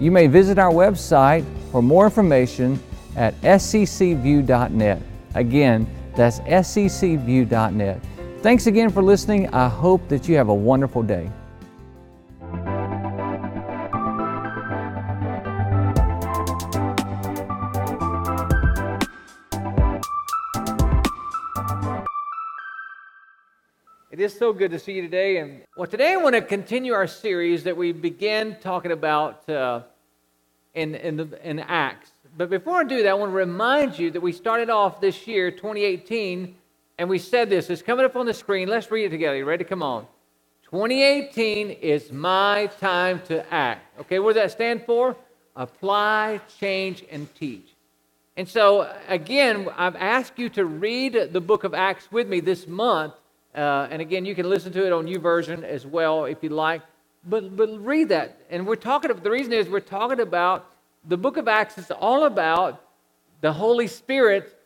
You may visit our website for more information at sccview.net. Again, that's sccview.net. Thanks again for listening. I hope that you have a wonderful day. Is so good to see you today. And well, today I want to continue our series that we began talking about uh, in, in, the, in Acts. But before I do that, I want to remind you that we started off this year, 2018, and we said this. It's coming up on the screen. Let's read it together. You ready? Come on. 2018 is my time to act. Okay, what does that stand for? Apply, change, and teach. And so, again, I've asked you to read the book of Acts with me this month uh, and again, you can listen to it on YouVersion as well if you like. But, but read that. And we're talking, the reason is we're talking about the book of Acts is all about the Holy Spirit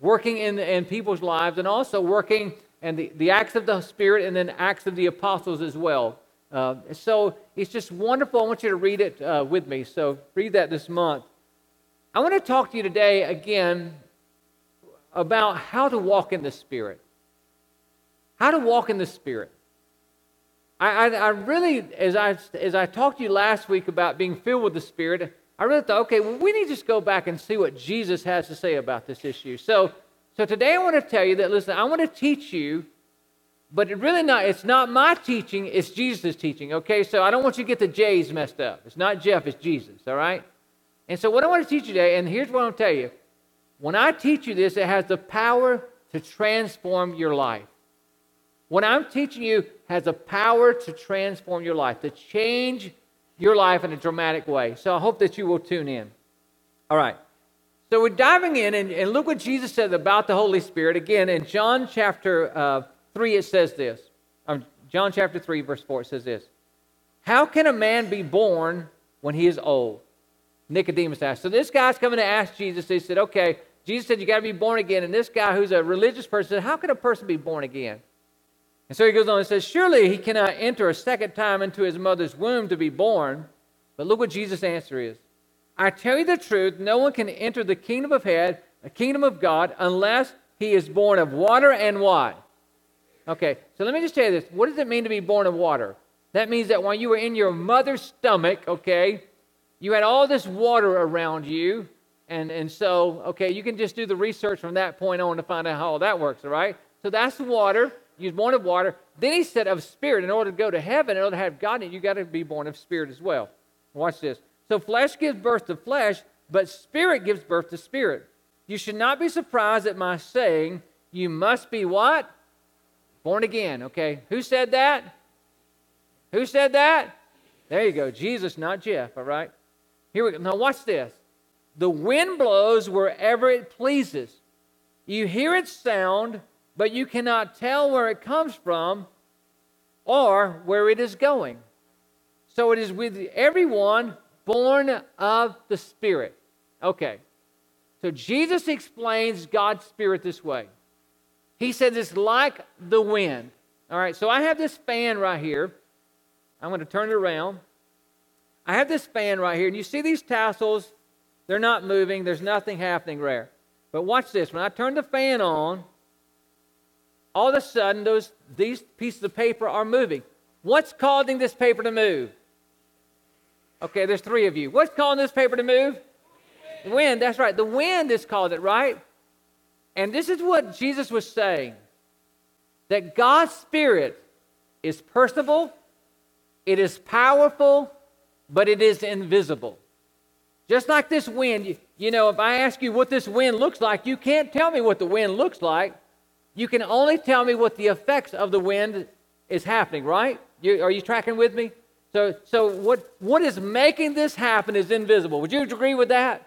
working in, in people's lives and also working and the, the acts of the Spirit and then acts of the apostles as well. Uh, so it's just wonderful. I want you to read it uh, with me. So read that this month. I want to talk to you today again about how to walk in the Spirit. How to walk in the Spirit. I, I, I, really, as I, as I talked to you last week about being filled with the Spirit, I really thought, okay, well, we need to just go back and see what Jesus has to say about this issue. So, so today I want to tell you that, listen, I want to teach you, but it really not, it's not my teaching, it's Jesus' teaching, okay? So I don't want you to get the J's messed up. It's not Jeff, it's Jesus, all right? And so what I want to teach you today, and here's what I'll tell you. When I teach you this, it has the power to transform your life. What I'm teaching you has a power to transform your life, to change your life in a dramatic way. So I hope that you will tune in. All right. So we're diving in, and, and look what Jesus said about the Holy Spirit. Again, in John chapter uh, 3, it says this. Um, John chapter 3, verse 4, it says this How can a man be born when he is old? Nicodemus asked. So this guy's coming to ask Jesus. He said, Okay, Jesus said, You got to be born again. And this guy, who's a religious person, said, How can a person be born again? And so he goes on and says, Surely he cannot enter a second time into his mother's womb to be born. But look what Jesus' answer is. I tell you the truth, no one can enter the kingdom of heaven, the kingdom of God, unless he is born of water and what? Okay, so let me just tell you this. What does it mean to be born of water? That means that while you were in your mother's stomach, okay, you had all this water around you. And, and so, okay, you can just do the research from that point on to find out how all that works, all right? So that's the You're born of water. Then he said of spirit. In order to go to heaven, in order to have God in you, you got to be born of spirit as well. Watch this. So flesh gives birth to flesh, but spirit gives birth to spirit. You should not be surprised at my saying, you must be what? Born again, okay? Who said that? Who said that? There you go. Jesus, not Jeff, all right? Here we go. Now watch this. The wind blows wherever it pleases. You hear its sound, but you cannot tell where it comes from or where it is going. So it is with everyone born of the Spirit. Okay. So Jesus explains God's Spirit this way. He says it's like the wind. All right, so I have this fan right here. I'm going to turn it around. I have this fan right here, and you see these tassels, they're not moving, there's nothing happening there. But watch this. When I turn the fan on, all of a sudden those these pieces of paper are moving. What's causing this paper to move? Okay, there's three of you. What's causing this paper to move? The wind, that's right. The wind is called it, right? And this is what Jesus was saying that God's Spirit is personable, it is powerful, but it is invisible. Just like this wind, you, you know, if I ask you what this wind looks like, you can't tell me what the wind looks like. You can only tell me what the effects of the wind is happening, right? You, are you tracking with me? So, so what, what is making this happen is invisible. Would you agree with that?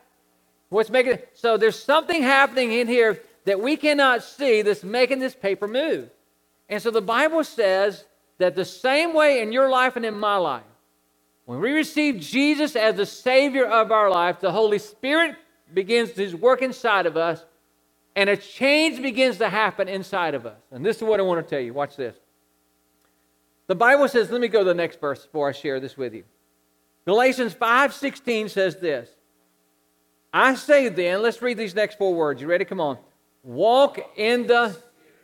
What's making it? So there's something happening in here that we cannot see that's making this paper move. And so the Bible says that the same way in your life and in my life, when we receive Jesus as the Savior of our life, the Holy Spirit begins to work inside of us, and a change begins to happen inside of us. And this is what I want to tell you. Watch this. The Bible says, let me go to the next verse before I share this with you. Galatians 5:16 says this. I say then, let's read these next four words. You ready? Come on. Walk in the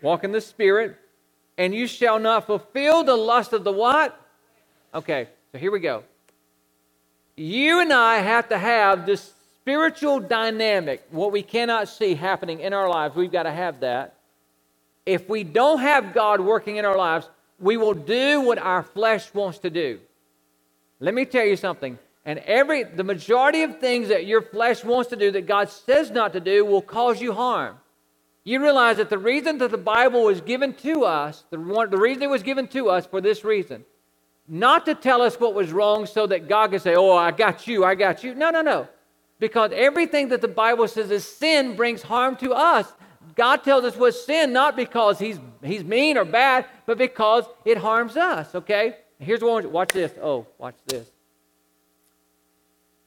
walk in the spirit, and you shall not fulfill the lust of the what? Okay, so here we go you and I have to have this spiritual dynamic, what we cannot see happening in our lives. We've got to have that. If we don't have God working in our lives, we will do what our flesh wants to do. Let me tell you something. And every the majority of things that your flesh wants to do that God says not to do will cause you harm. You realize that the reason that the Bible was given to us, the, one, the reason it was given to us for this reason, not to tell us what was wrong so that God can say, Oh, I got you, I got you. No, no, no. Because everything that the Bible says is sin brings harm to us. God tells us what's sin not because he's, he's mean or bad, but because it harms us, okay? Here's one. Watch this. Oh, watch this.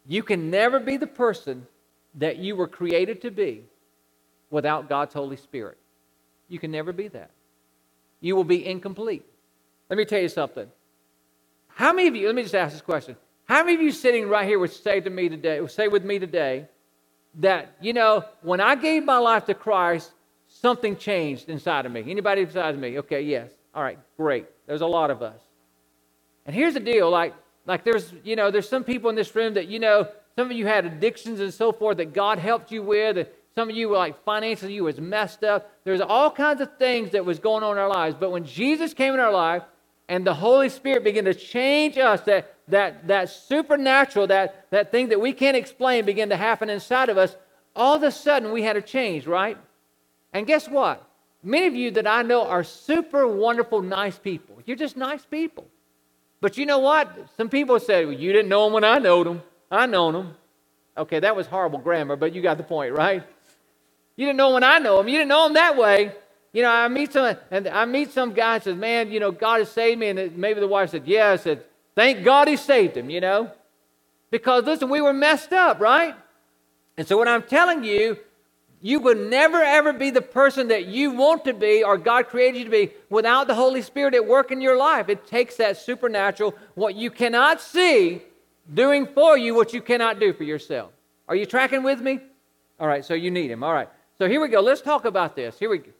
You can never be the person that you were created to be without God's Holy Spirit. You can never be that. You will be incomplete. Let me tell you something. How many of you, let me just ask this question. How many of you sitting right here would say to me today, say with me today, that, you know, when I gave my life to Christ, something changed inside of me? Anybody besides me? Okay, yes. All right, great. There's a lot of us. And here's the deal, like, like there's, you know, there's some people in this room that, you know, some of you had addictions and so forth that God helped you with. And some of you were like financially you was messed up. There's all kinds of things that was going on in our lives. But when Jesus came in our life, and the Holy Spirit began to change us, that, that, that supernatural, that, that thing that we can't explain began to happen inside of us, all of a sudden we had a change, right? And guess what? Many of you that I know are super wonderful, nice people. You're just nice people. But you know what? Some people say, well, you didn't know them when I know them. I know them. Okay, that was horrible grammar, but you got the point, right? You didn't know when I know them. You didn't know them that way. You know, I meet some, and I meet some guy and says, "Man, you know, God has saved me." And maybe the wife said, "Yeah." I said, "Thank God He saved him." You know, because listen, we were messed up, right? And so what I'm telling you, you will never ever be the person that you want to be or God created you to be without the Holy Spirit at work in your life. It takes that supernatural, what you cannot see, doing for you what you cannot do for yourself. Are you tracking with me? All right, so you need Him. All right, so here we go. Let's talk about this. Here we go.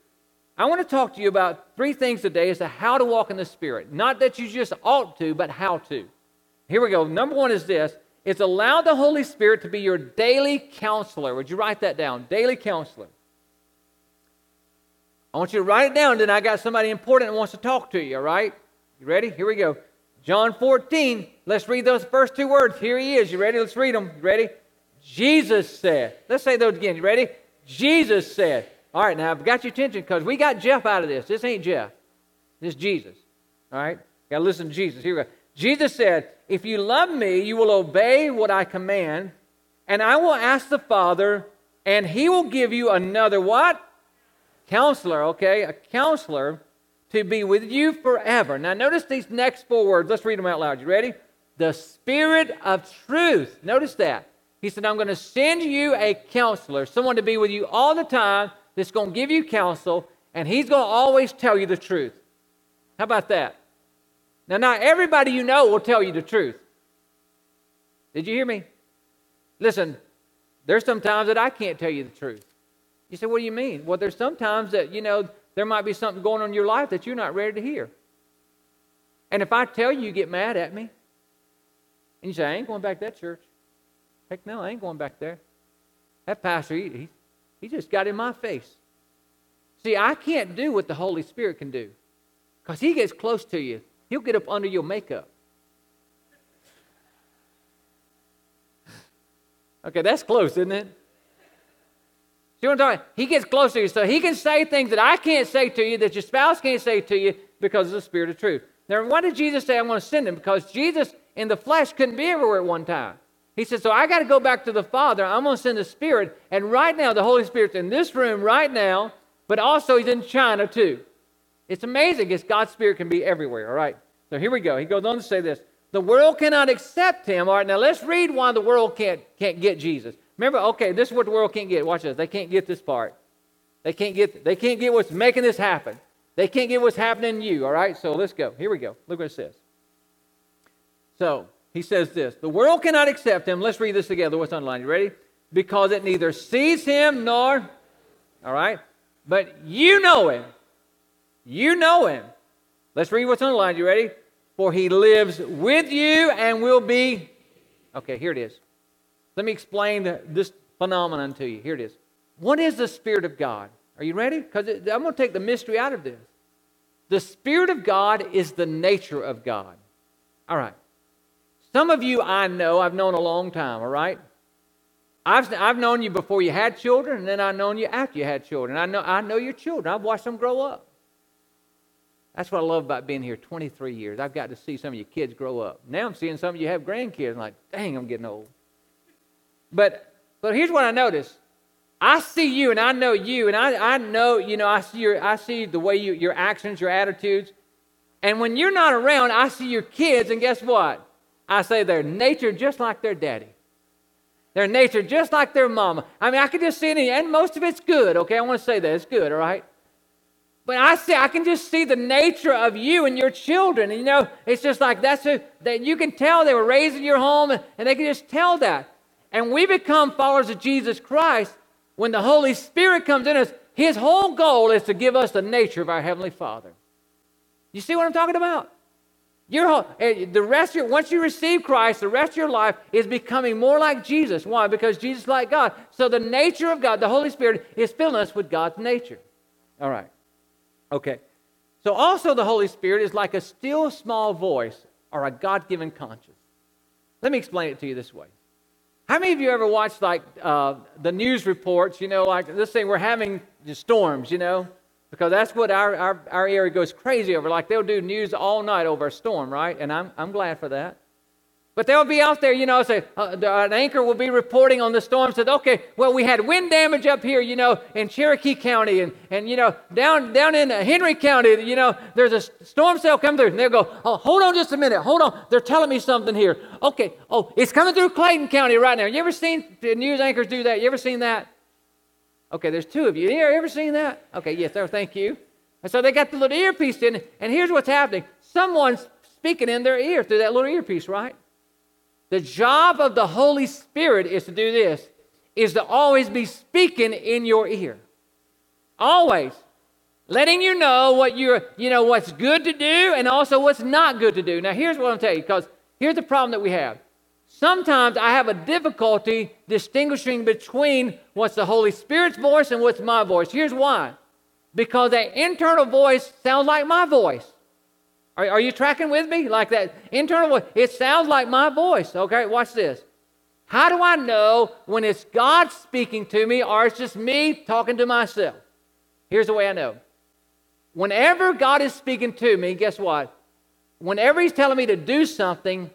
I want to talk to you about three things today as to how to walk in the Spirit. Not that you just ought to, but how to. Here we go. Number one is this it's allow the Holy Spirit to be your daily counselor. Would you write that down? Daily counselor. I want you to write it down, then I got somebody important that wants to talk to you, all right? You ready? Here we go. John 14. Let's read those first two words. Here he is. You ready? Let's read them. You ready? Jesus said. Let's say those again. You ready? Jesus said. All right, now I've got your attention because we got Jeff out of this. This ain't Jeff. This is Jesus. All right? Got to listen to Jesus. Here we go. Jesus said, If you love me, you will obey what I command, and I will ask the Father, and he will give you another what? Counselor, okay? A counselor to be with you forever. Now, notice these next four words. Let's read them out loud. You ready? The Spirit of truth. Notice that. He said, I'm going to send you a counselor, someone to be with you all the time that's going to give you counsel, and he's going to always tell you the truth. How about that? Now, not everybody you know will tell you the truth. Did you hear me? Listen, there's some times that I can't tell you the truth. You say, what do you mean? Well, there's sometimes that, you know, there might be something going on in your life that you're not ready to hear. And if I tell you, you get mad at me. And you say, I ain't going back to that church. Heck no, I ain't going back there. That pastor, he, he, just got in my face. See, I can't do what the Holy Spirit can do because He gets close to you. He'll get up under your makeup. Okay, that's close, isn't it? See what I'm talking? He gets close to you, so he can say things that I can't say to you, that your spouse can't say to you, because of the Spirit of truth. Now, why did Jesus say I'm going to send him? Because Jesus in the flesh couldn't be everywhere at one time. He said, So I got to go back to the Father. I'm going to send the Spirit. And right now, the Holy Spirit's in this room right now, but also He's in China too. It's amazing because God's Spirit can be everywhere, all right? So here we go. He goes on to say this The world cannot accept Him. All right, now let's read why the world can't, can't get Jesus. Remember, okay, this is what the world can't get. Watch this. They can't get this part. They can't get, they can't get what's making this happen. They can't get what's happening in you, all right? So let's go. Here we go. Look what it says. So he says this The world cannot accept him. Let's read this together. What's underlined? You ready? Because it neither sees him nor, all right? But you know him. You know him. Let's read what's underlined. You ready? For he lives with you and will be. Okay, here it is. Let me explain this phenomenon to you. Here it is. What is the Spirit of God? Are you ready? Because I'm going to take the mystery out of this. The Spirit of God is the nature of God. All right. Some of you I know, I've known a long time, all right? I've, I've known you before you had children, and then I've known you after you had children. I know, I know your children. I've watched them grow up. That's what I love about being here 23 years. I've got to see some of your kids grow up. Now I'm seeing some of you have grandkids. I'm like, dang, I'm getting old. But, but here's what I notice I see you and I know you, and I, I know, you know, I see, your, I see the way you, your actions, your attitudes. And when you're not around, I see your kids, and guess what? I say they're nature just like their daddy. Their nature just like their mama. I mean, I can just see it, and most of it's good, okay? I want to say that. It's good, all right? But I see, I can just see the nature of you and your children. And, you know, it's just like that's who that you can tell they were raised in your home, and they can just tell that. And we become followers of Jesus Christ when the Holy Spirit comes in us, his whole goal is to give us the nature of our Heavenly Father. You see what I'm talking about? Your eh, the rest of your, once you receive Christ, the rest of your life is becoming more like Jesus. Why? Because Jesus is like God. So the nature of God, the Holy Spirit, is filling us with God's nature. All right. Okay. So also the Holy Spirit is like a still small voice or a God given conscience. Let me explain it to you this way. How many of you ever watched like uh, the news reports? You know, like this thing we're having storms. You know, because that's what our, our, our area goes crazy over. Like they'll do news all night over a storm, right? And I'm I'm glad for that. But they'll be out there, you know, say, uh, an anchor will be reporting on the storm, said, okay, well, we had wind damage up here, you know, in Cherokee County, and, and you know, down, down in Henry County, you know, there's a storm cell coming through. And they'll go, oh, hold on just a minute, hold on, they're telling me something here. Okay, oh, it's coming through Clayton County right now. You ever seen news anchors do that? You ever seen that? Okay, there's two of you. You ever seen that? Okay, yes, sir, thank you. And so they got the little earpiece in, and here's what's happening. Someone's speaking in their ear through that little earpiece, right? The job of the Holy Spirit is to do this, is to always be speaking in your ear. Always. Letting you know what you're, you know, what's good to do and also what's not good to do. Now here's what I'm telling you, because here's the problem that we have. Sometimes I have a difficulty distinguishing between what's the Holy Spirit's voice and what's my voice. Here's why. Because that internal voice sounds like my voice. Are, are you tracking with me? Like that internal voice. It sounds like my voice. Okay, watch this. How do I know when it's God speaking to me or it's just me talking to myself? Here's the way I know. Whenever God is speaking to me, guess what? Whenever He's telling me to do something,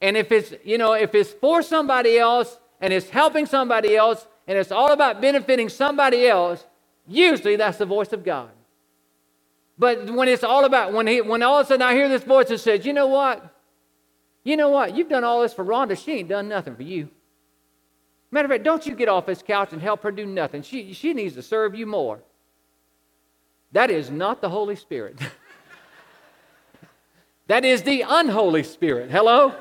and if it's, you know, if it's for somebody else and it's helping somebody else and it's all about benefiting somebody else, usually that's the voice of God. But when it's all about, when, he, when all of a sudden I hear this voice that says, you know what? You know what? You've done all this for Rhonda. She ain't done nothing for you. Matter of fact, don't you get off this couch and help her do nothing. She, she needs to serve you more. That is not the Holy Spirit. that is the unholy Spirit. Hello?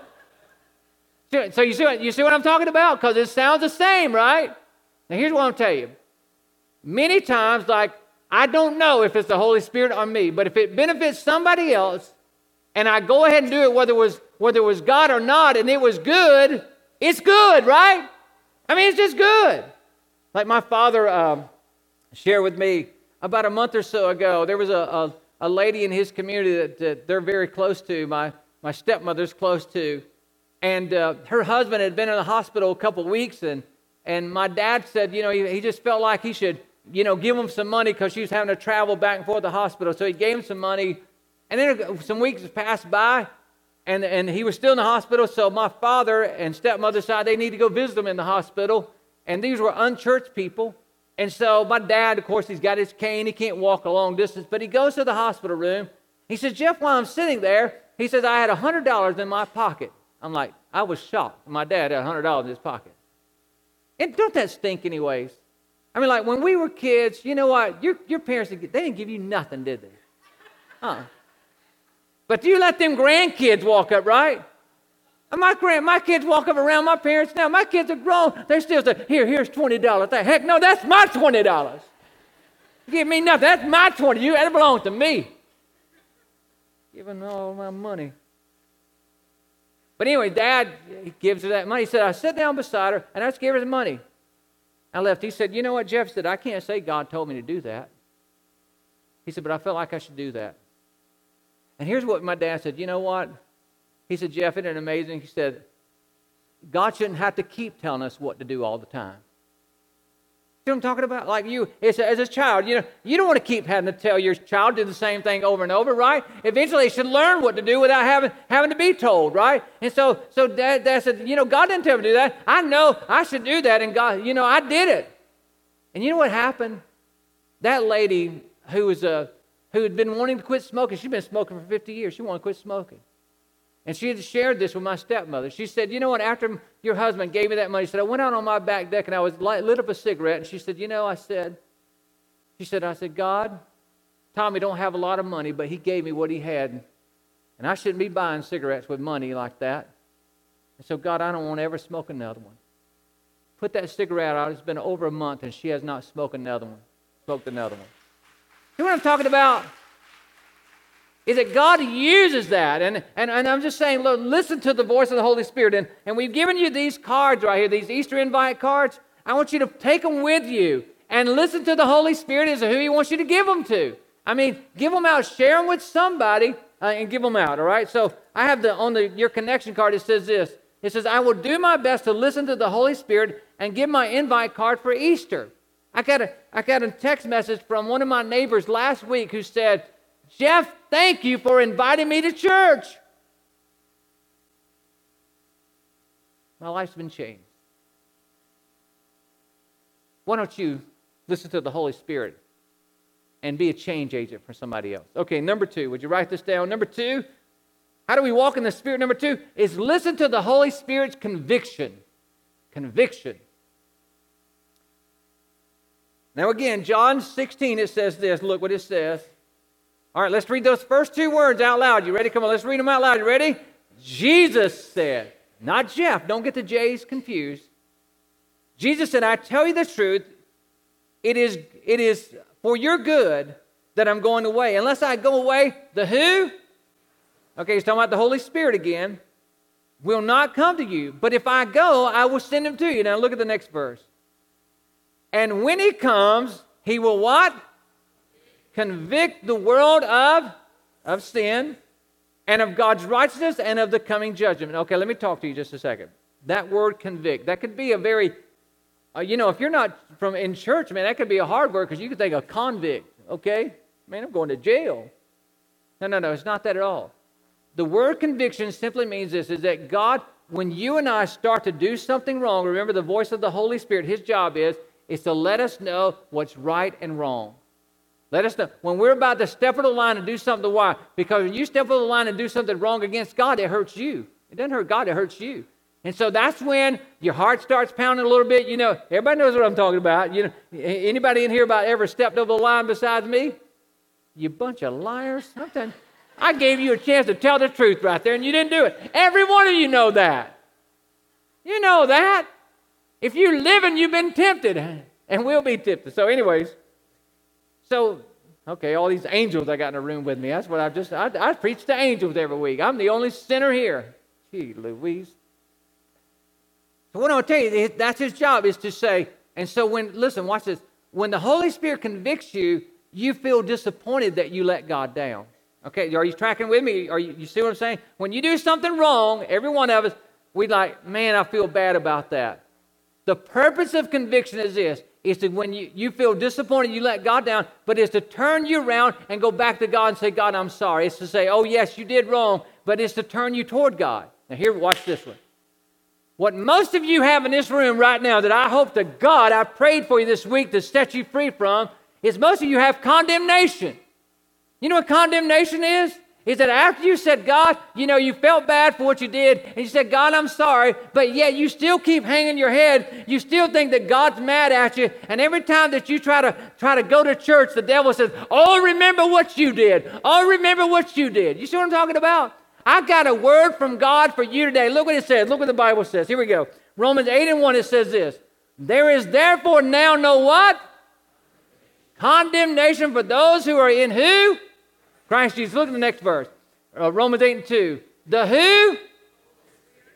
So you see, what, you see what I'm talking about? Because it sounds the same, right? Now here's what I'm telling you. Many times, like I don't know if it's the Holy Spirit or me, but if it benefits somebody else, and I go ahead and do it, whether it was whether it was God or not, and it was good, it's good, right? I mean, it's just good. Like my father um, shared with me about a month or so ago, there was a, a, a lady in his community that, that, they're very close to, my, my stepmother's close to, and uh, her husband had been in the hospital a couple weeks, and, and my dad said, you know, he, he just felt like he should you know, give him some money because she was having to travel back and forth to the hospital. So he gave him some money. And then some weeks passed by, and, and he was still in the hospital. So my father and stepmother side, they need to go visit him in the hospital. And these were unchurched people. And so my dad, of course, he's got his cane. He can't walk a long distance, but he goes to the hospital room. He says, Jeff, while I'm sitting there, he says, I had $100 in my pocket. I'm like, I was shocked. My dad had $100 in his pocket. And don't that stink, anyways? I mean, like when we were kids, you know what? Your, your parents, they didn't give you nothing, did they? Huh. But you let them grandkids walk up, right? My grand, my kids walk up around my parents now. My kids are grown. They still say, "Here, here's twenty dollars." Heck, no, that's my twenty dollars. Give me nothing. That's my twenty. You, that belongs to me. Giving all my money. But anyway, Dad gives her that money. He said, "I sat down beside her and I just gave her the money." I left. He said, "You know what, Jeff said? I can't say God told me to do that." He said, "But I felt like I should do that." And here's what my dad said. You know what? He said, Jeff, isn't it amazing? He said, God shouldn't have to keep telling us what to do all the time. See what I'm talking about? Like you, as a child, you know, you don't want to keep having to tell your child to do the same thing over and over, right? Eventually, they should learn what to do without having having to be told, right? And so, so dad, dad said, you know, God didn't tell me to do that. I know I should do that, and God, you know, I did it. And you know what happened? That lady who was a who had been wanting to quit smoking, she'd been smoking for 50 years. She wanted to quit smoking. And she had shared this with my stepmother. She said, You know what? After your husband gave me that money, she said, I went out on my back deck and I was lit up a cigarette. And she said, You know, I said, She said, I said, God, Tommy don't have a lot of money, but he gave me what he had. And I shouldn't be buying cigarettes with money like that. And so, God, I don't want to ever smoke another one. Put that cigarette out. It's been over a month and she has not smoked another one. Smoked another one. You know what I'm talking about? Is that God uses that. And, and, and I'm just saying, look, listen to the voice of the Holy Spirit. And, and we've given you these cards right here, these Easter invite cards. I want you to take them with you and listen to the Holy Spirit as to who He wants you to give them to. I mean, give them out, share them with somebody, uh, and give them out, all right? So I have the, on the, your connection card, it says this. It says, I will do my best to listen to the Holy Spirit and give my invite card for Easter. I got a, I got a text message from one of my neighbors last week who said, Jeff, thank you for inviting me to church. My life's been changed. Why don't you listen to the Holy Spirit and be a change agent for somebody else? Okay, number two, would you write this down? Number two, how do we walk in the Spirit? Number two is listen to the Holy Spirit's conviction. Conviction. Now, again, John 16, it says this. Look what it says. All right, let's read those first two words out loud. You ready? Come on, let's read them out loud. You ready? Jesus said, not Jeff. Don't get the J's confused. Jesus said, I tell you the truth, it is, it is for your good that I'm going away. Unless I go away, the who? Okay, he's talking about the Holy Spirit again. Will not come to you. But if I go, I will send him to you. Now look at the next verse. And when he comes, he will what? Convict the world of, of sin and of God's righteousness and of the coming judgment. Okay, let me talk to you just a second. That word convict, that could be a very, uh, you know, if you're not from in church, man, that could be a hard word because you could think of convict, okay? Man, I'm going to jail. No, no, no, it's not that at all. The word conviction simply means this is that God, when you and I start to do something wrong, remember the voice of the Holy Spirit, his job is, is to let us know what's right and wrong. Let us know. When we're about to step over the line and do something, why? Because when you step over the line and do something wrong against God, it hurts you. It doesn't hurt God, it hurts you. And so that's when your heart starts pounding a little bit. You know, everybody knows what I'm talking about. You know, anybody in here about ever stepped over the line besides me? You bunch of liars. Something. I gave you a chance to tell the truth right there, and you didn't do it. Every one of you know that. You know that. If you're living, you've been tempted, and we'll be tempted. So, anyways, so, okay, all these angels I got in a room with me. That's what I've just, I, I preach to angels every week. I'm the only sinner here. Gee, Louise. So what I'm going to tell you, that's his job is to say, and so when, listen, watch this. When the Holy Spirit convicts you, you feel disappointed that you let God down. Okay, are you tracking with me? Are you, you see what I'm saying? When you do something wrong, every one of us, we like, man, I feel bad about that. The purpose of conviction is this is to when you, you feel disappointed, you let God down, but it's to turn you around and go back to God and say, God, I'm sorry. It's to say, oh, yes, you did wrong, but it's to turn you toward God. Now, here, watch this one. What most of you have in this room right now that I hope to God I prayed for you this week to set you free from is most of you have condemnation. You know what condemnation is? Is that after you said, God, you know, you felt bad for what you did, and you said, God, I'm sorry, but yet you still keep hanging your head. You still think that God's mad at you. And every time that you try to try to go to church, the devil says, Oh, remember what you did. Oh, remember what you did. You see what I'm talking about? I got a word from God for you today. Look what it says. Look what the Bible says. Here we go. Romans 8 and 1, it says this. There is therefore now no what? Condemnation for those who are in who? Christ Jesus. Look at the next verse. Uh, Romans 8 and 2. The who?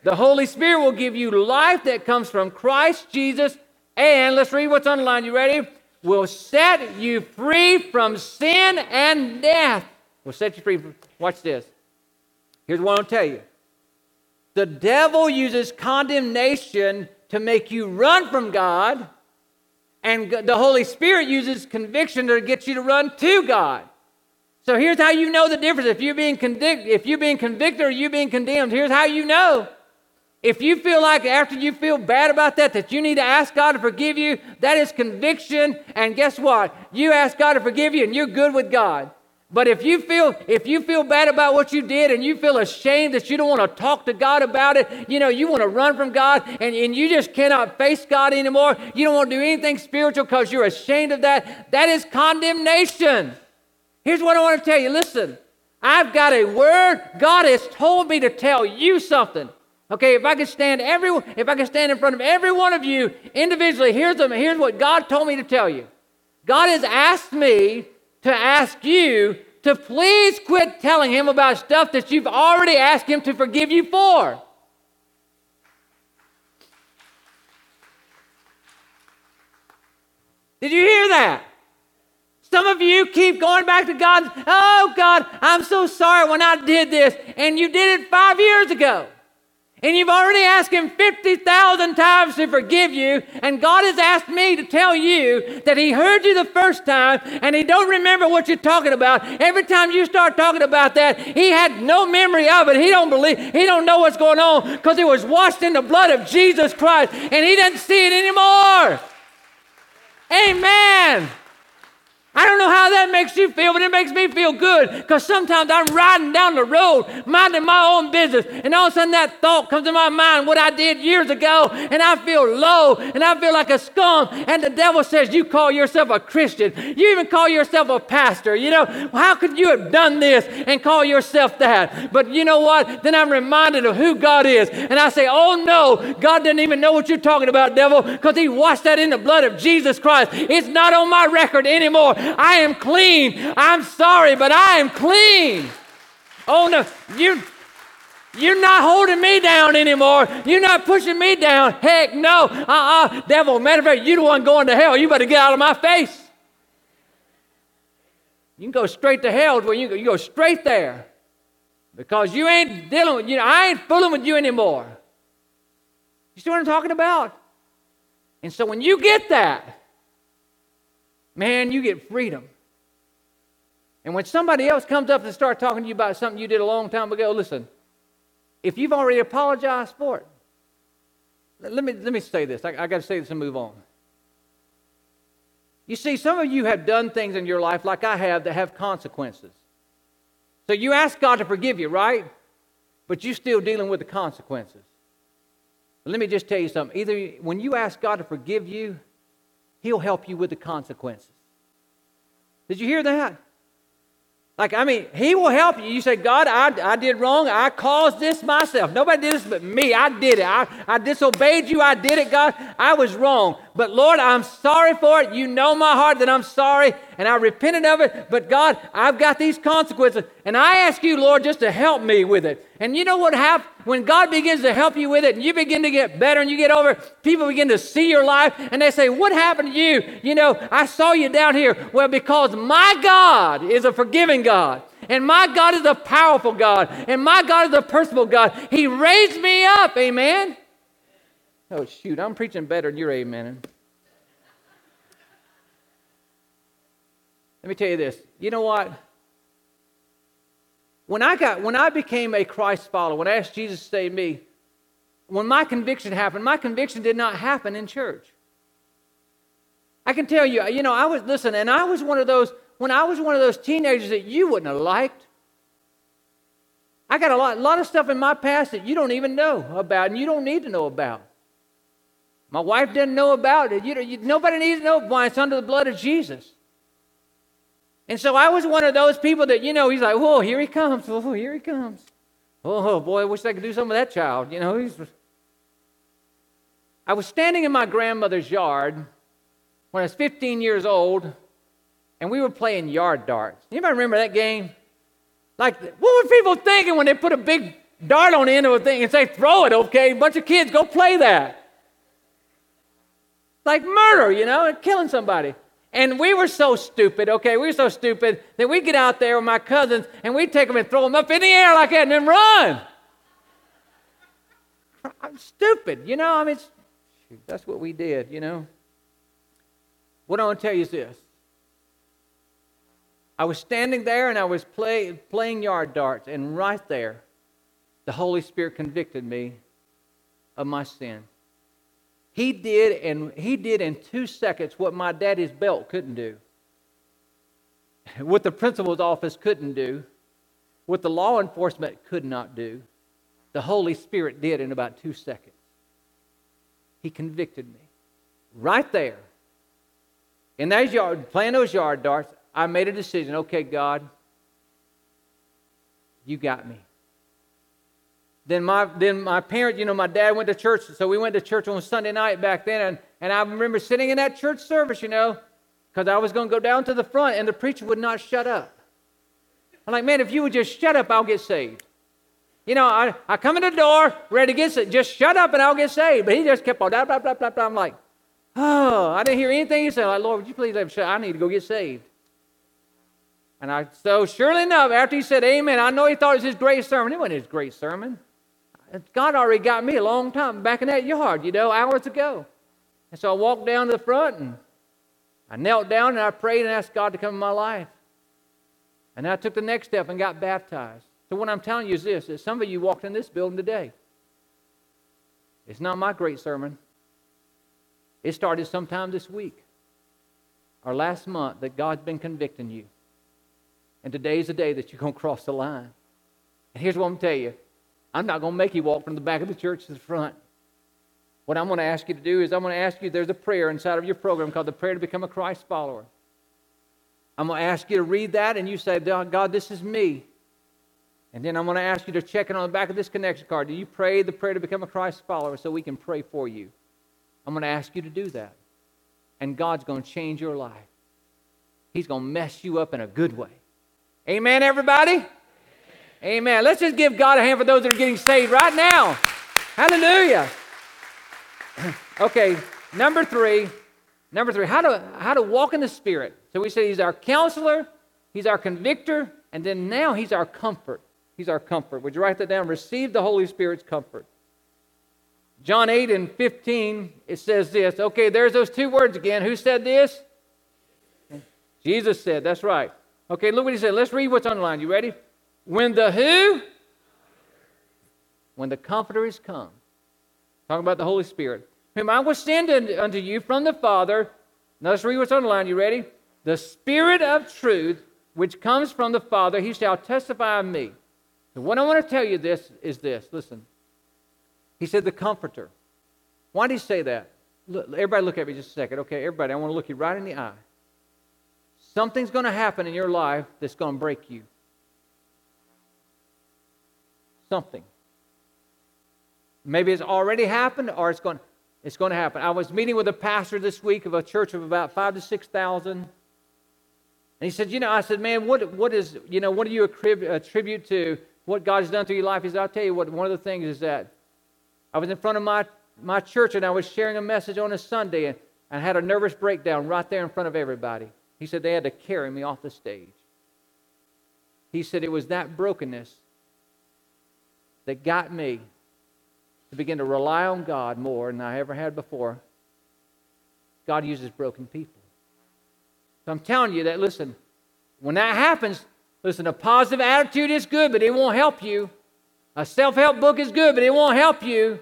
The Holy Spirit will give you life that comes from Christ Jesus. And let's read what's underlined. You ready? Will set you free from sin and death. Will set you free. From, watch this. Here's what I'll tell you. The devil uses condemnation to make you run from God, and the Holy Spirit uses conviction to get you to run to God. So here's how you know the difference. If you're being convicted, if you're being convicted or you're being condemned, here's how you know. If you feel like after you feel bad about that, that you need to ask God to forgive you, that is conviction. And guess what? You ask God to forgive you and you're good with God. But if you feel if you feel bad about what you did and you feel ashamed that you don't want to talk to God about it, you know, you want to run from God and, and you just cannot face God anymore, you don't want to do anything spiritual because you're ashamed of that, that is condemnation. Here's what I want to tell you listen, I've got a word. God has told me to tell you something. Okay, if I could stand every, if I could stand in front of every one of you individually, here's, the, here's what God told me to tell you. God has asked me to ask you to please quit telling him about stuff that you've already asked him to forgive you for. Did you hear that? Some of you keep going back to God. Oh, God, I'm so sorry when I did this. And you did it five years ago. And you've already asked Him 50,000 times to forgive you. And God has asked me to tell you that He heard you the first time and He don't remember what you're talking about. Every time you start talking about that, He had no memory of it. He don't believe, He don't know what's going on because it was washed in the blood of Jesus Christ and He doesn't see it anymore. Amen. I don't know how that makes you feel, but it makes me feel good because sometimes I'm riding down the road, minding my own business, and all of a sudden that thought comes to my mind, what I did years ago, and I feel low and I feel like a scum. And the devil says, You call yourself a Christian, you even call yourself a pastor. You know, how could you have done this and call yourself that? But you know what? Then I'm reminded of who God is, and I say, Oh no, God doesn't even know what you're talking about, devil, because He washed that in the blood of Jesus Christ. It's not on my record anymore. I am clean. I'm sorry, but I am clean. Oh no, you you're not holding me down anymore. You're not pushing me down. Heck no. Uh-uh. Devil, matter of fact, you're the one going to hell. You better get out of my face. You can go straight to hell where you go, you go straight there. Because you ain't dealing with you know, I ain't fooling with you anymore. You see what I'm talking about? And so when you get that, man, you get freedom. And when somebody else comes up and starts talking to you about something you did a long time ago, listen, if you've already apologized for it, let me, let me say this. I, I got to say this and move on. You see, some of you have done things in your life like I have that have consequences. So you ask God to forgive you, right? But you're still dealing with the consequences. But let me just tell you something. Either when you ask God to forgive you, He'll help you with the consequences. Did you hear that? Like, I mean, He will help you. You say, God, I, I did wrong. I caused this myself. Nobody did this but me. I did it. I, I disobeyed you. I did it, God. I was wrong. But Lord, I'm sorry for it. You know my heart that I'm sorry and I repented of it. But God, I've got these consequences. And I ask you, Lord, just to help me with it. And you know what happens? When God begins to help you with it and you begin to get better and you get over, people begin to see your life and they say, What happened to you? You know, I saw you down here. Well, because my God is a forgiving God. And my God is a powerful God. And my God is a personal God. He raised me up. Amen. Oh, shoot, I'm preaching better than you're amen. Let me tell you this. You know what? When I got when I became a Christ follower, when I asked Jesus to save me, when my conviction happened, my conviction did not happen in church. I can tell you, you know, I was listen, and I was one of those when I was one of those teenagers that you wouldn't have liked. I got a lot, a lot of stuff in my past that you don't even know about, and you don't need to know about. My wife didn't know about it. You, you, nobody needs to know why it's under the blood of Jesus. And so I was one of those people that, you know, he's like, whoa, here he comes. Oh, here he comes. Oh, boy, I wish I could do something with that child. You know, he's. I was standing in my grandmother's yard when I was 15 years old, and we were playing yard darts. Anybody remember that game? Like, what were people thinking when they put a big dart on the end of a thing and say, throw it, okay? A bunch of kids, go play that. Like murder, you know, and killing somebody. And we were so stupid, okay? We were so stupid that we'd get out there with my cousins and we'd take them and throw them up in the air like that and then run. I'm stupid, you know? I mean, that's what we did, you know? What I want to tell you is this. I was standing there and I was play, playing yard darts, and right there, the Holy Spirit convicted me of my sin. He did, and he did in two seconds what my daddy's belt couldn't do, what the principal's office couldn't do, what the law enforcement could not do. The Holy Spirit did in about two seconds. He convicted me right there. In those yard, playing those yard darts, I made a decision. Okay, God, you got me. Then my, then my parents, you know, my dad went to church, so we went to church on Sunday night back then. And, and I remember sitting in that church service, you know, because I was going to go down to the front, and the preacher would not shut up. I'm like, man, if you would just shut up, I'll get saved. You know, I, I come in the door, ready to get saved. Just shut up and I'll get saved. But he just kept on, blah, blah, blah, blah, blah. I'm like, oh, I didn't hear anything he said. I'm like, Lord, would you please let me shut I need to go get saved. And I, so surely enough, after he said amen, I know he thought it was his great sermon. It wasn't his great sermon. God already got me a long time back in that yard, you know, hours ago. And so I walked down to the front and I knelt down and I prayed and asked God to come in my life. And I took the next step and got baptized. So what I'm telling you is this that some of you walked in this building today. It's not my great sermon. It started sometime this week or last month that God's been convicting you. And today's the day that you're going to cross the line. And here's what I'm going to tell you I'm not going to make you walk from the back of the church to the front. What I'm going to ask you to do is I'm going to ask you, there's a prayer inside of your program called the Prayer to Become a Christ Follower. I'm going to ask you to read that and you say, God, this is me. And then I'm going to ask you to check it on the back of this connection card. Do you pray the prayer to become a Christ follower so we can pray for you? I'm going to ask you to do that. And God's going to change your life. He's going to mess you up in a good way. Amen, everybody? Amen. Let's just give God a hand for those that are getting saved right now. Hallelujah. Okay, number three. Number three, how to, how to walk in the Spirit. So we say He's our counselor, He's our convictor, and then now He's our comfort. He's our comfort. Would you write that down? Receive the Holy Spirit's comfort. John 8 and 15, it says this. Okay, there's those two words again. Who said this? Jesus said, that's right. Okay, look what he said. Let's read what's underlined. You ready? When the who? When the Comforter is come. Talking about the Holy Spirit. Whom I will send unto you from the Father. Now let's read what's underlined. You ready? The Spirit of truth, which comes from the Father, he shall testify of me. So what I want to tell you this is this. Listen. He said the Comforter. Why did he say that? Look, everybody look at me just a second. Okay, everybody, I want to look you right in the eye. Something's going to happen in your life that's going to break you something. Maybe it's already happened or it's going, it's going to happen. I was meeting with a pastor this week of a church of about five to 6,000. And he said, You know, I said, Man, what, what is, you know, what do you attribute to what God has done through your life? He said, I'll tell you what, one of the things is that I was in front of my, my church and I was sharing a message on a Sunday and I had a nervous breakdown right there in front of everybody. He said, They had to carry me off the stage. He said, It was that brokenness that got me to begin to rely on God more than I ever had before, God uses broken people. So I'm telling you that, listen, when that happens, listen, a positive attitude is good, but it won't help you. A self help book is good, but it won't help you.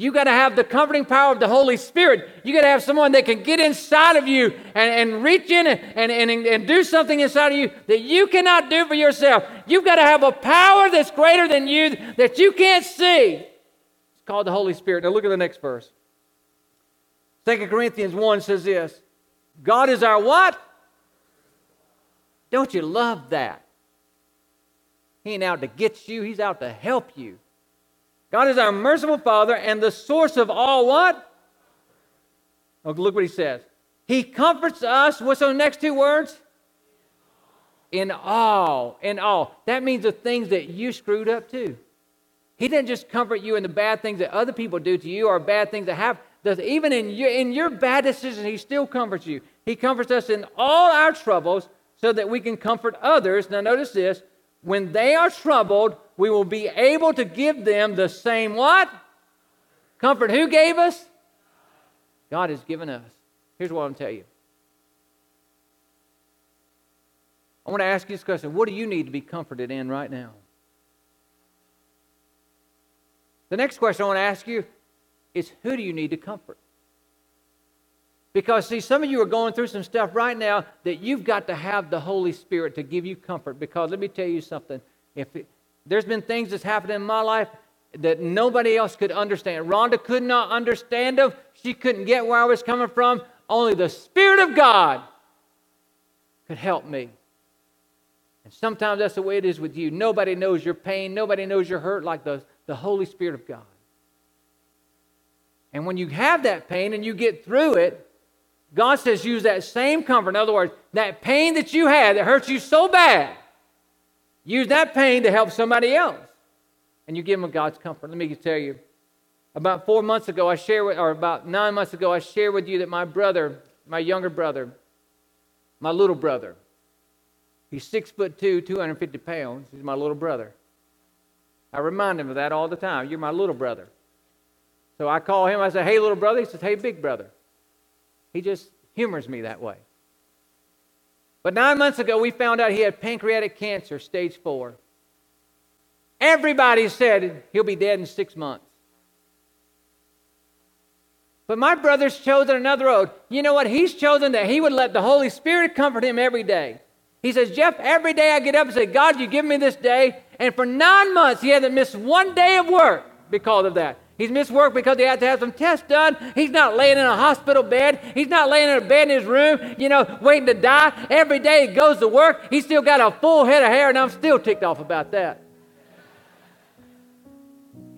You got to have the comforting power of the Holy Spirit. You got to have someone that can get inside of you and, and reach in and, and, and do something inside of you that you cannot do for yourself. You've got to have a power that's greater than you that you can't see. It's called the Holy Spirit. Now look at the next verse. 2 Corinthians 1 says this God is our what? Don't you love that? He ain't out to get you, He's out to help you. God is our merciful Father and the source of all what? Oh, look what he says. He comforts us. What's those next two words? In all. In all. That means the things that you screwed up too. He didn't just comfort you in the bad things that other people do to you or bad things that have. Even in your, in your bad decisions, He still comforts you. He comforts us in all our troubles so that we can comfort others. Now, notice this when they are troubled, we will be able to give them the same what? Comfort. Who gave us? God has given us. Here's what I'm tell you. I want to ask you this question. What do you need to be comforted in right now? The next question I want to ask you is who do you need to comfort? Because, see, some of you are going through some stuff right now that you've got to have the Holy Spirit to give you comfort. Because let me tell you something. If it, there's been things that's happened in my life that nobody else could understand. Rhonda could not understand them. She couldn't get where I was coming from. Only the Spirit of God could help me. And sometimes that's the way it is with you. Nobody knows your pain, nobody knows your hurt like the, the Holy Spirit of God. And when you have that pain and you get through it, God says use that same comfort. In other words, that pain that you had that hurts you so bad, use that pain to help somebody else. And you give them God's comfort. Let me tell you. About four months ago, I shared with, or about nine months ago, I shared with you that my brother, my younger brother, my little brother, he's six foot two, 250 pounds. He's my little brother. I remind him of that all the time. You're my little brother. So I call him, I say, hey, little brother. He says, hey, big brother. He just humors me that way. But nine months ago, we found out he had pancreatic cancer, stage four. Everybody said he'll be dead in six months. But my brother's chosen another road. You know what? He's chosen that he would let the Holy Spirit comfort him every day. He says, Jeff, every day I get up and say, God, you give me this day. And for nine months, he hasn't missed one day of work because of that. He's missed work because he had to have some tests done. He's not laying in a hospital bed. He's not laying in a bed in his room, you know, waiting to die. Every day he goes to work. He's still got a full head of hair, and I'm still ticked off about that.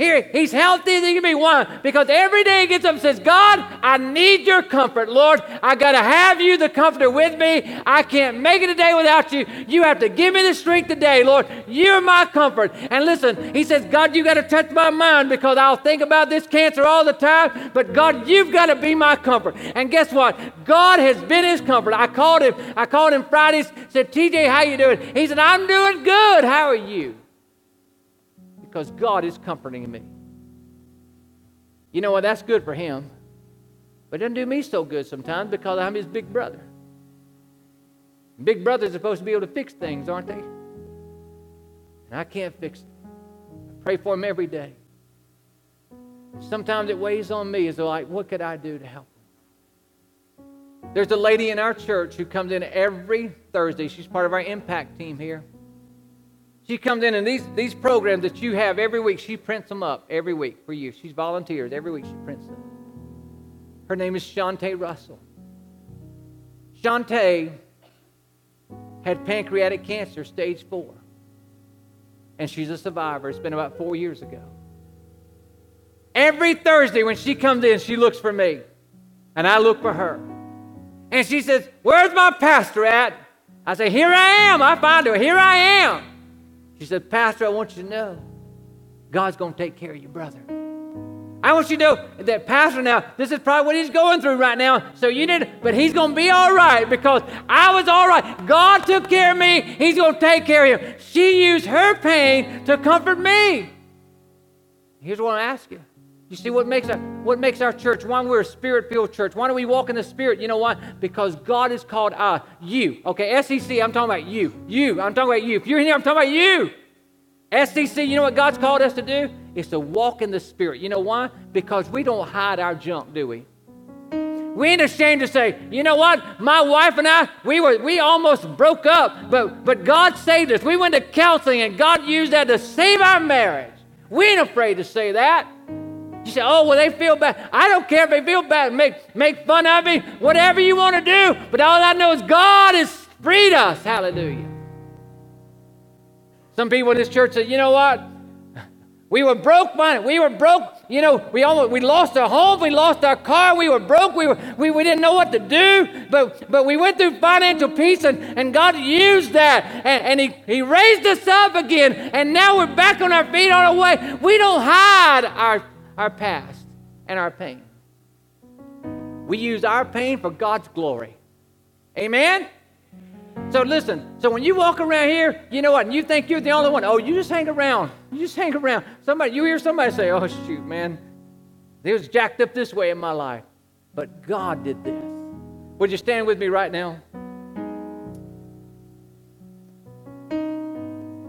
Here, he's healthy he can be. Why? Because every day he gets up and says, God, I need your comfort, Lord. I got to have you, the comforter, with me. I can't make it a day without you. You have to give me the strength today, Lord. You're my comfort. And listen, he says, God, you got to touch my mind because I'll think about this cancer all the time. But God, you've got to be my comfort. And guess what? God has been his comfort. I called him. I called him Fridays. Said, TJ, how you doing? He said, I'm doing good. How are you? Because God is comforting me. You know what? That's good for him. But it doesn't do me so good sometimes because I'm his big brother. Big brothers are supposed to be able to fix things, aren't they? And I can't fix. I pray for him every day. Sometimes it weighs on me as like, what could I do to help him? There's a lady in our church who comes in every Thursday. She's part of our impact team here. She comes in and these, these programs that you have every week, she prints them up every week for you. She's volunteers. Every week she prints them. Her name is Shantae Russell. Shantae had pancreatic cancer, stage four. And she's a survivor. It's been about four years ago. Every Thursday when she comes in, she looks for me. And I look for her. And she says, Where's my pastor at? I say, Here I am. I find her. Here I am. She said, Pastor, I want you to know God's going to take care of your brother. I want you to know that, Pastor, now, this is probably what he's going through right now. So you need, but he's going to be all right because I was all right. God took care of me. He's going to take care of him. She used her pain to comfort me. Here's what I ask you You see what makes our what makes our church? Why we're a spirit-filled church? Why do we walk in the spirit? You know why? Because God has called us, you. Okay, SEC. I'm talking about you. You. I'm talking about you. If you're in here, I'm talking about you. SEC. You know what God's called us to do? Is to walk in the spirit. You know why? Because we don't hide our junk, do we? We ain't ashamed to say, you know what? My wife and I, we were we almost broke up, but but God saved us. We went to counseling and God used that to save our marriage. We ain't afraid to say that. You say, oh, well, they feel bad. I don't care if they feel bad. Make, make fun of me, whatever you want to do. But all I know is God has freed us. Hallelujah. Some people in this church say, you know what? We were broke, man. We were broke. You know, we almost we lost our home, we lost our car, we were broke, we were we, we didn't know what to do, but but we went through financial peace and, and God used that and, and he, he raised us up again, and now we're back on our feet on our way. We don't hide our our past and our pain. We use our pain for God's glory. Amen? So listen, so when you walk around here, you know what, and you think you're the only one, oh, you just hang around. You just hang around. Somebody, you hear somebody say, oh, shoot, man, it was jacked up this way in my life. But God did this. Would you stand with me right now?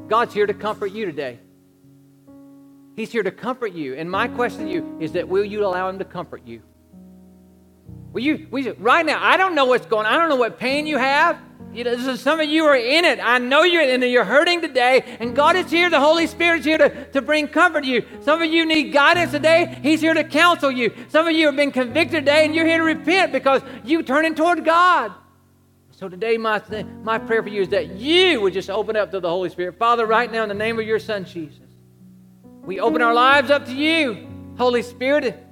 God's here to comfort you today. He's here to comfort you. And my question to you is that will you allow him to comfort you? Will you, will you right now, I don't know what's going on. I don't know what pain you have. You know, some of you are in it. I know you're in it. You're hurting today. And God is here. The Holy Spirit is here to, to bring comfort to you. Some of you need guidance today. He's here to counsel you. Some of you have been convicted today and you're here to repent because you're turning toward God. So today, my, my prayer for you is that you would just open up to the Holy Spirit. Father, right now, in the name of your Son, Jesus. We open our lives up to you, Holy Spirit.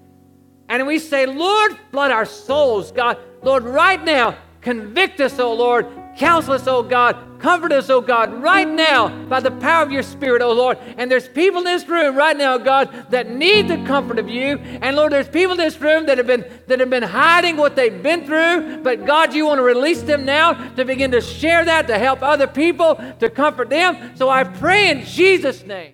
And we say, Lord, flood our souls, God. Lord, right now, convict us, O Lord. Counsel us, O God. Comfort us, O God, right now by the power of your Spirit, O Lord. And there's people in this room right now, God, that need the comfort of you. And Lord, there's people in this room that have been that have been hiding what they've been through. But God, you want to release them now to begin to share that, to help other people, to comfort them. So I pray in Jesus' name.